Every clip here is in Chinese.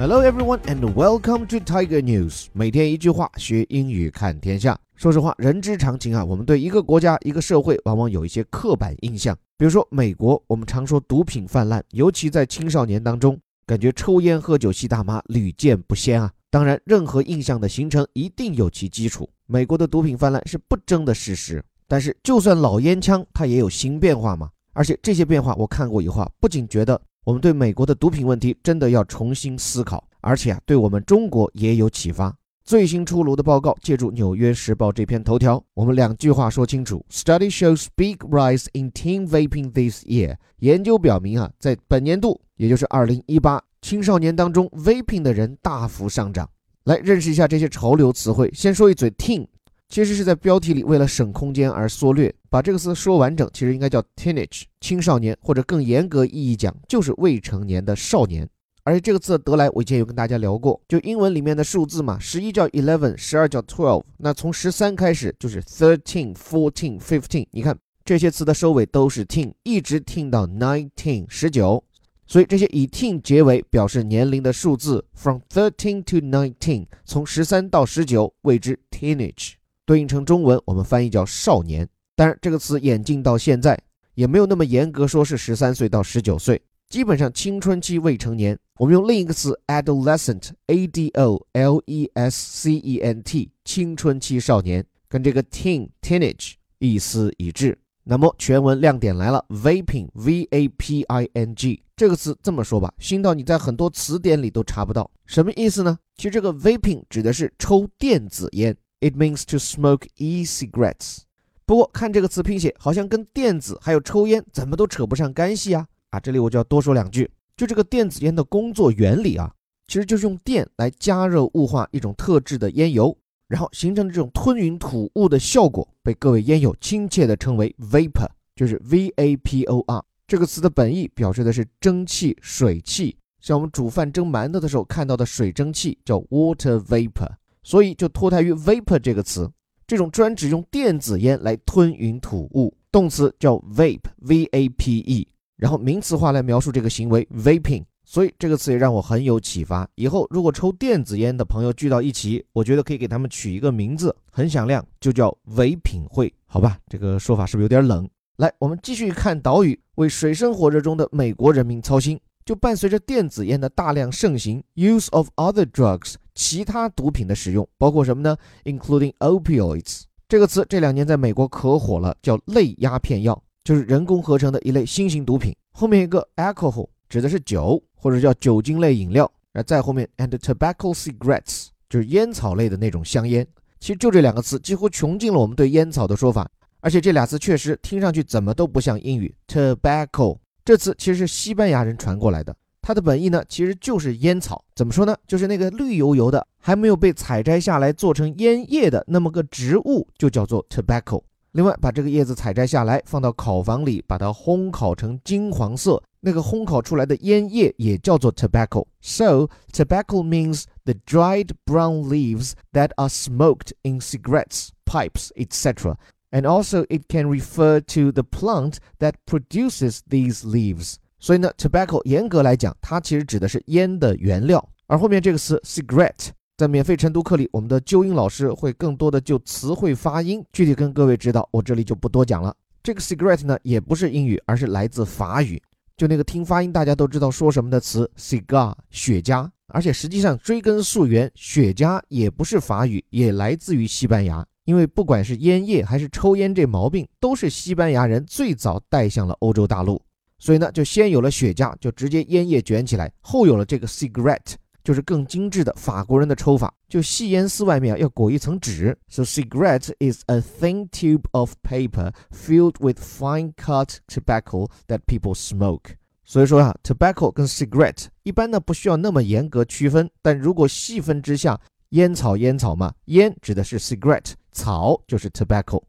Hello everyone and welcome to Tiger News。每天一句话，学英语看天下。说实话，人之常情啊，我们对一个国家、一个社会往往有一些刻板印象。比如说美国，我们常说毒品泛滥，尤其在青少年当中，感觉抽烟、喝酒、吸大麻屡见不鲜啊。当然，任何印象的形成一定有其基础。美国的毒品泛滥是不争的事实。但是，就算老烟枪，它也有新变化嘛。而且这些变化我看过以后，不仅觉得。我们对美国的毒品问题真的要重新思考，而且啊，对我们中国也有启发。最新出炉的报告借助《纽约时报》这篇头条，我们两句话说清楚：Study shows big rise in teen vaping this year。研究表明啊，在本年度，也就是二零一八，青少年当中 vaping 的人大幅上涨。来认识一下这些潮流词汇。先说一嘴 teen。其实是在标题里为了省空间而缩略，把这个词说完整，其实应该叫 teenage 青少年，或者更严格意义讲就是未成年的少年。而且这个字的得来，我以前有跟大家聊过，就英文里面的数字嘛，十一叫 eleven，十二叫 twelve，那从十三开始就是 thirteen、fourteen、fifteen。你看这些词的收尾都是 teen，一直 teen 到 nineteen 十九，所以这些以 teen 结尾表示年龄的数字，from thirteen to nineteen，从十三到十九谓之 teenage。对应成中文，我们翻译叫少年。当然，这个词演进到现在也没有那么严格，说是十三岁到十九岁，基本上青春期未成年。我们用另一个词 adolescent，a d o l e s c e n t，青春期少年，跟这个 teen teenage 意思一致。那么全文亮点来了，vaping，v a p i n g 这个词这么说吧，新到你在很多词典里都查不到，什么意思呢？其实这个 vaping 指的是抽电子烟。It means to smoke e-cigarettes。不过看这个词拼写，好像跟电子还有抽烟怎么都扯不上干系啊！啊，这里我就要多说两句。就这个电子烟的工作原理啊，其实就是用电来加热雾化一种特制的烟油，然后形成这种吞云吐雾的效果，被各位烟友亲切地称为 vapor，就是 V-A-P-O-R。这个词的本意表示的是蒸汽、水汽，像我们煮饭蒸馒头的时候看到的水蒸气叫 water vapor。所以就脱胎于 vapor 这个词，这种专指用电子烟来吞云吐雾，动词叫 vape，v-a-p-e，然后名词化来描述这个行为 vaping。所以这个词也让我很有启发。以后如果抽电子烟的朋友聚到一起，我觉得可以给他们取一个名字，很响亮，就叫唯品会，好吧？这个说法是不是有点冷？来，我们继续看岛屿为水深火热中的美国人民操心。就伴随着电子烟的大量盛行，use of other drugs，其他毒品的使用，包括什么呢？including opioids 这个词这两年在美国可火了，叫类鸦片药，就是人工合成的一类新型毒品。后面一个 alcohol 指的是酒，或者叫酒精类饮料。然后再后面 and tobacco cigarettes 就是烟草类的那种香烟。其实就这两个词，几乎穷尽了我们对烟草的说法。而且这俩词确实听上去怎么都不像英语 tobacco。这词其实是西班牙人传过来的，它的本意呢其实就是烟草。怎么说呢？就是那个绿油油的，还没有被采摘下来做成烟叶的那么个植物，就叫做 tobacco。另外，把这个叶子采摘下来，放到烤房里，把它烘烤成金黄色，那个烘烤出来的烟叶也叫做 tobacco。So tobacco means the dried brown leaves that are smoked in cigarettes, pipes, etc. And also, it can refer to the plant that produces these leaves. 所以呢，tobacco 严格来讲，它其实指的是烟的原料。而后面这个词 cigarette，在免费晨读课里，我们的纠音老师会更多的就词汇发音具体跟各位指导，我这里就不多讲了。这个 cigarette 呢，也不是英语，而是来自法语，就那个听发音大家都知道说什么的词 cigar 雪茄。而且实际上追根溯源，雪茄也不是法语，也来自于西班牙。因为不管是烟叶还是抽烟这毛病，都是西班牙人最早带向了欧洲大陆，所以呢，就先有了雪茄，就直接烟叶卷起来，后有了这个 cigarette，就是更精致的法国人的抽法，就细烟丝外面啊要裹一层纸。So cigarette is a thin tube of paper filled with fine cut tobacco that people smoke。所以说啊，tobacco 跟 cigarette 一般呢不需要那么严格区分，但如果细分之下，烟草烟草嘛，烟指的是 cigarette。草就是 tobacco，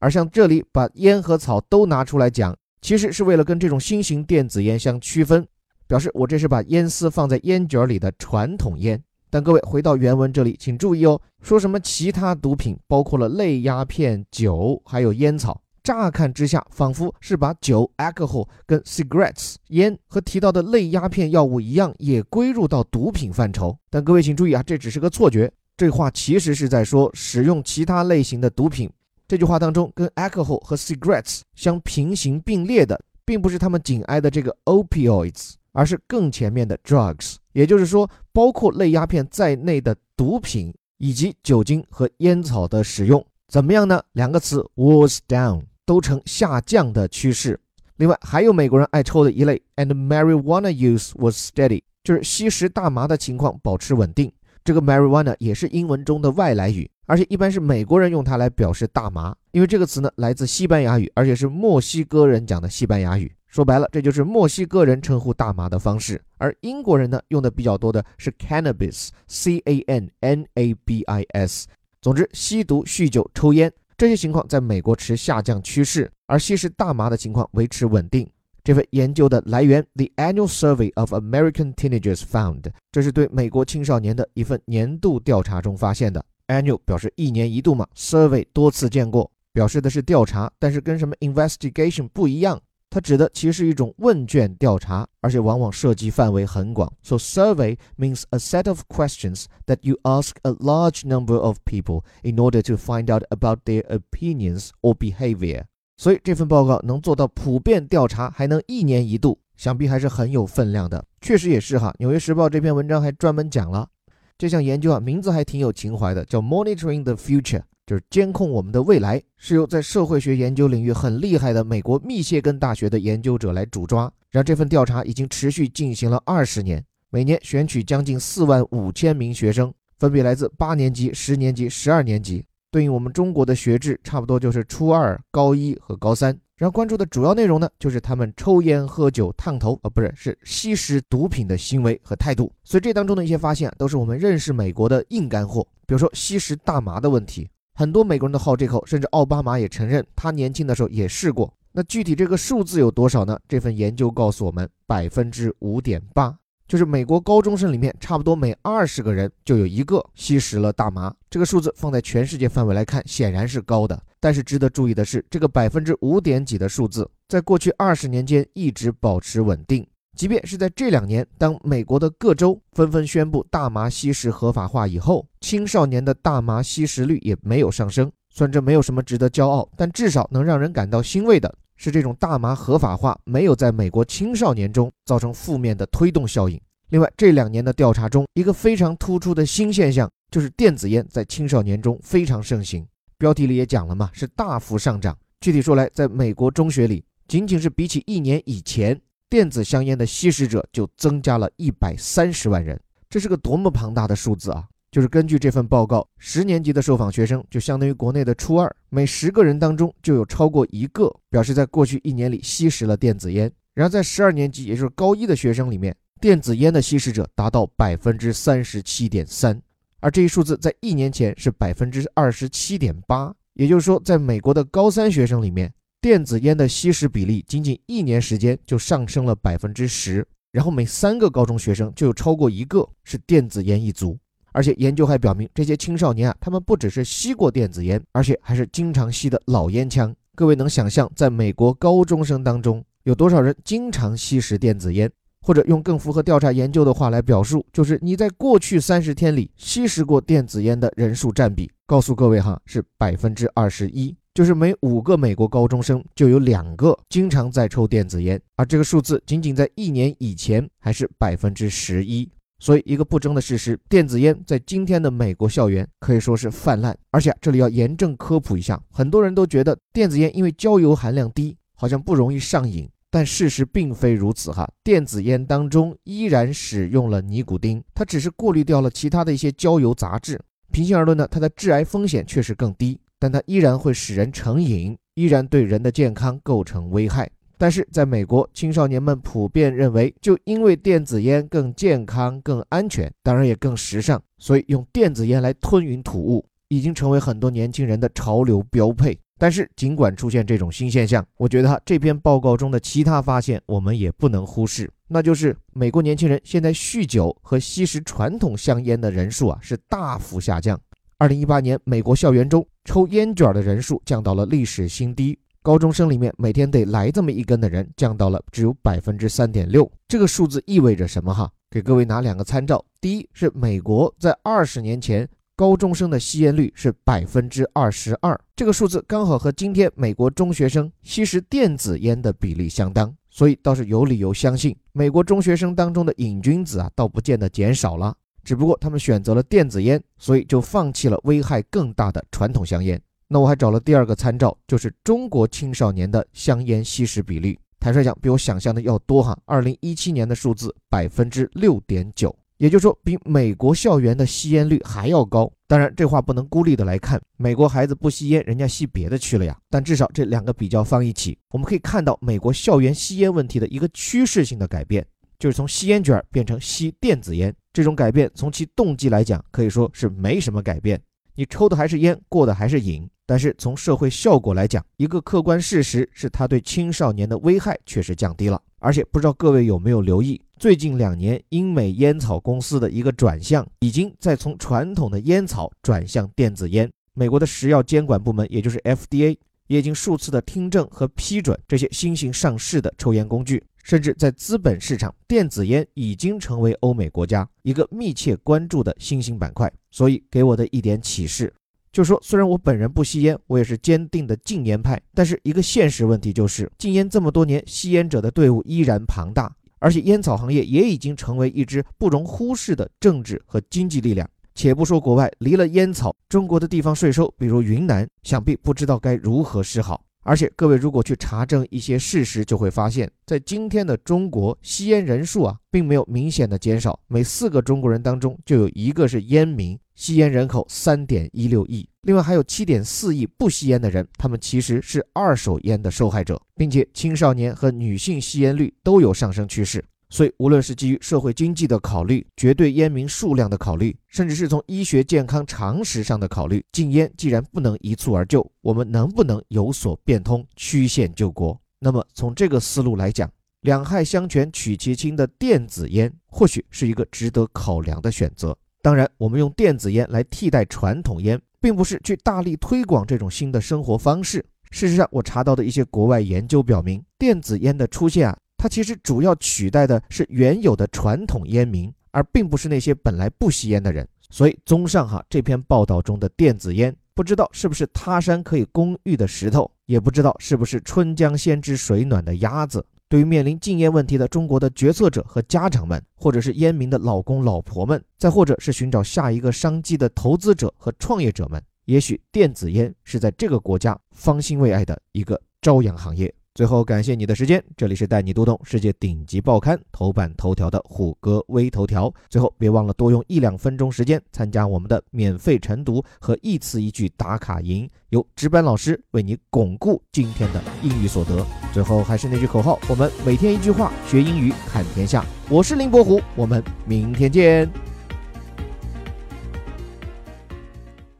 而像这里把烟和草都拿出来讲，其实是为了跟这种新型电子烟相区分，表示我这是把烟丝放在烟卷里的传统烟。但各位回到原文这里，请注意哦，说什么其他毒品，包括了类鸦片、酒，还有烟草，乍看之下，仿佛是把酒 alcohol 跟 cigarettes 烟和提到的类鸦片药物一样，也归入到毒品范畴。但各位请注意啊，这只是个错觉。这话其实是在说使用其他类型的毒品。这句话当中，跟 alcohol 和 cigarettes 相平行并列的，并不是他们紧挨的这个 opioids，而是更前面的 drugs。也就是说，包括类鸦片在内的毒品以及酒精和烟草的使用，怎么样呢？两个词 was down 都呈下降的趋势。另外，还有美国人爱抽的一类，and marijuana use was steady，就是吸食大麻的情况保持稳定。这个 marijuana 也是英文中的外来语，而且一般是美国人用它来表示大麻，因为这个词呢来自西班牙语，而且是墨西哥人讲的西班牙语。说白了，这就是墨西哥人称呼大麻的方式。而英国人呢用的比较多的是 cannabis，c a n n a b i s。总之，吸毒、酗酒、抽烟这些情况在美国持下降趋势，而吸食大麻的情况维持稳定。这份研究的来源，The Annual Survey of American Teenagers found，这是对美国青少年的一份年度调查中发现的。Annual 表示一年一度嘛，Survey 多次见过，表示的是调查，但是跟什么 investigation 不一样，它指的其实是一种问卷调查，而且往往涉及范围很广。So survey means a set of questions that you ask a large number of people in order to find out about their opinions or behavior. 所以这份报告能做到普遍调查，还能一年一度，想必还是很有分量的。确实也是哈，《纽约时报》这篇文章还专门讲了这项研究啊，名字还挺有情怀的，叫 Monitoring the Future，就是监控我们的未来，是由在社会学研究领域很厉害的美国密歇根大学的研究者来主抓。然后这份调查已经持续进行了二十年，每年选取将近四万五千名学生，分别来自八年级、十年级、十二年级。对应我们中国的学制，差不多就是初二、高一和高三。然后关注的主要内容呢，就是他们抽烟、喝酒、烫头，啊，不是，是吸食毒品的行为和态度。所以这当中的一些发现，都是我们认识美国的硬干货。比如说吸食大麻的问题，很多美国人都好这口，甚至奥巴马也承认他年轻的时候也试过。那具体这个数字有多少呢？这份研究告诉我们，百分之五点八。就是美国高中生里面，差不多每二十个人就有一个吸食了大麻。这个数字放在全世界范围来看，显然是高的。但是值得注意的是，这个百分之五点几的数字，在过去二十年间一直保持稳定。即便是在这两年，当美国的各州纷纷宣布大麻吸食合法化以后，青少年的大麻吸食率也没有上升。虽然这没有什么值得骄傲，但至少能让人感到欣慰的。是这种大麻合法化没有在美国青少年中造成负面的推动效应。另外，这两年的调查中，一个非常突出的新现象就是电子烟在青少年中非常盛行。标题里也讲了嘛，是大幅上涨。具体说来，在美国中学里，仅仅是比起一年以前，电子香烟的吸食者就增加了一百三十万人。这是个多么庞大的数字啊！就是根据这份报告，十年级的受访学生就相当于国内的初二，每十个人当中就有超过一个表示在过去一年里吸食了电子烟。然后在十二年级，也就是高一的学生里面，电子烟的吸食者达到百分之三十七点三，而这一数字在一年前是百分之二十七点八。也就是说，在美国的高三学生里面，电子烟的吸食比例仅仅一年时间就上升了百分之十。然后每三个高中学生就有超过一个是电子烟一族。而且研究还表明，这些青少年啊，他们不只是吸过电子烟，而且还是经常吸的老烟枪。各位能想象，在美国高中生当中有多少人经常吸食电子烟？或者用更符合调查研究的话来表述，就是你在过去三十天里吸食过电子烟的人数占比，告诉各位哈，是百分之二十一，就是每五个美国高中生就有两个经常在抽电子烟，而这个数字仅仅在一年以前还是百分之十一。所以，一个不争的事实，电子烟在今天的美国校园可以说是泛滥。而且，这里要严正科普一下，很多人都觉得电子烟因为焦油含量低，好像不容易上瘾。但事实并非如此哈，电子烟当中依然使用了尼古丁，它只是过滤掉了其他的一些焦油杂质。平心而论呢，它的致癌风险确实更低，但它依然会使人成瘾，依然对人的健康构成危害。但是在美国，青少年们普遍认为，就因为电子烟更健康、更安全，当然也更时尚，所以用电子烟来吞云吐雾，已经成为很多年轻人的潮流标配。但是，尽管出现这种新现象，我觉得哈这篇报告中的其他发现，我们也不能忽视，那就是美国年轻人现在酗酒和吸食传统香烟的人数啊是大幅下降。二零一八年，美国校园中抽烟卷的人数降到了历史新低。高中生里面每天得来这么一根的人降到了只有百分之三点六。这个数字意味着什么？哈，给各位拿两个参照。第一是美国在二十年前高中生的吸烟率是百分之二十二，这个数字刚好和今天美国中学生吸食电子烟的比例相当，所以倒是有理由相信，美国中学生当中的瘾君子啊，倒不见得减少了。只不过他们选择了电子烟，所以就放弃了危害更大的传统香烟。那我还找了第二个参照，就是中国青少年的香烟吸食比例。坦率讲，比我想象的要多哈。二零一七年的数字百分之六点九，也就是说比美国校园的吸烟率还要高。当然，这话不能孤立的来看，美国孩子不吸烟，人家吸别的去了呀。但至少这两个比较放一起，我们可以看到美国校园吸烟问题的一个趋势性的改变。就是从吸烟卷变成吸电子烟，这种改变从其动机来讲，可以说是没什么改变。你抽的还是烟，过的还是瘾，但是从社会效果来讲，一个客观事实是它对青少年的危害确实降低了。而且不知道各位有没有留意，最近两年英美烟草公司的一个转向，已经在从传统的烟草转向电子烟。美国的食药监管部门，也就是 FDA，也已经数次的听证和批准这些新型上市的抽烟工具。甚至在资本市场，电子烟已经成为欧美国家一个密切关注的新兴板块。所以给我的一点启示，就说，虽然我本人不吸烟，我也是坚定的禁烟派，但是一个现实问题就是，禁烟这么多年，吸烟者的队伍依然庞大，而且烟草行业也已经成为一支不容忽视的政治和经济力量。且不说国外，离了烟草，中国的地方税收，比如云南，想必不知道该如何是好。而且各位如果去查证一些事实，就会发现，在今天的中国，吸烟人数啊，并没有明显的减少。每四个中国人当中就有一个是烟民，吸烟人口三点一六亿。另外还有七点四亿不吸烟的人，他们其实是二手烟的受害者，并且青少年和女性吸烟率都有上升趋势。所以，无论是基于社会经济的考虑、绝对烟民数量的考虑，甚至是从医学健康常识上的考虑，禁烟既然不能一蹴而就，我们能不能有所变通，曲线救国？那么，从这个思路来讲，两害相权取其轻的电子烟或许是一个值得考量的选择。当然，我们用电子烟来替代传统烟，并不是去大力推广这种新的生活方式。事实上，我查到的一些国外研究表明，电子烟的出现啊。它其实主要取代的是原有的传统烟民，而并不是那些本来不吸烟的人。所以，综上哈这篇报道中的电子烟，不知道是不是他山可以攻玉的石头，也不知道是不是春江先知水暖的鸭子。对于面临禁烟问题的中国的决策者和家长们，或者是烟民的老公老婆们，再或者是寻找下一个商机的投资者和创业者们，也许电子烟是在这个国家方兴未艾的一个朝阳行业。最后，感谢你的时间。这里是带你读懂世界顶级报刊头版头条的虎哥微头条。最后，别忘了多用一两分钟时间参加我们的免费晨读和一词一句打卡营，由值班老师为你巩固今天的英语所得。最后，还是那句口号：我们每天一句话，学英语看天下。我是林伯虎，我们明天见。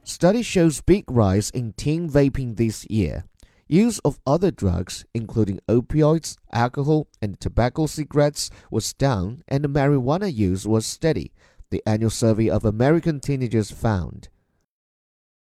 Study shows big rise in teen vaping this year. Use of other drugs, including opioids, alcohol, and tobacco cigarettes, was down, and marijuana use was steady, the annual survey of American teenagers found.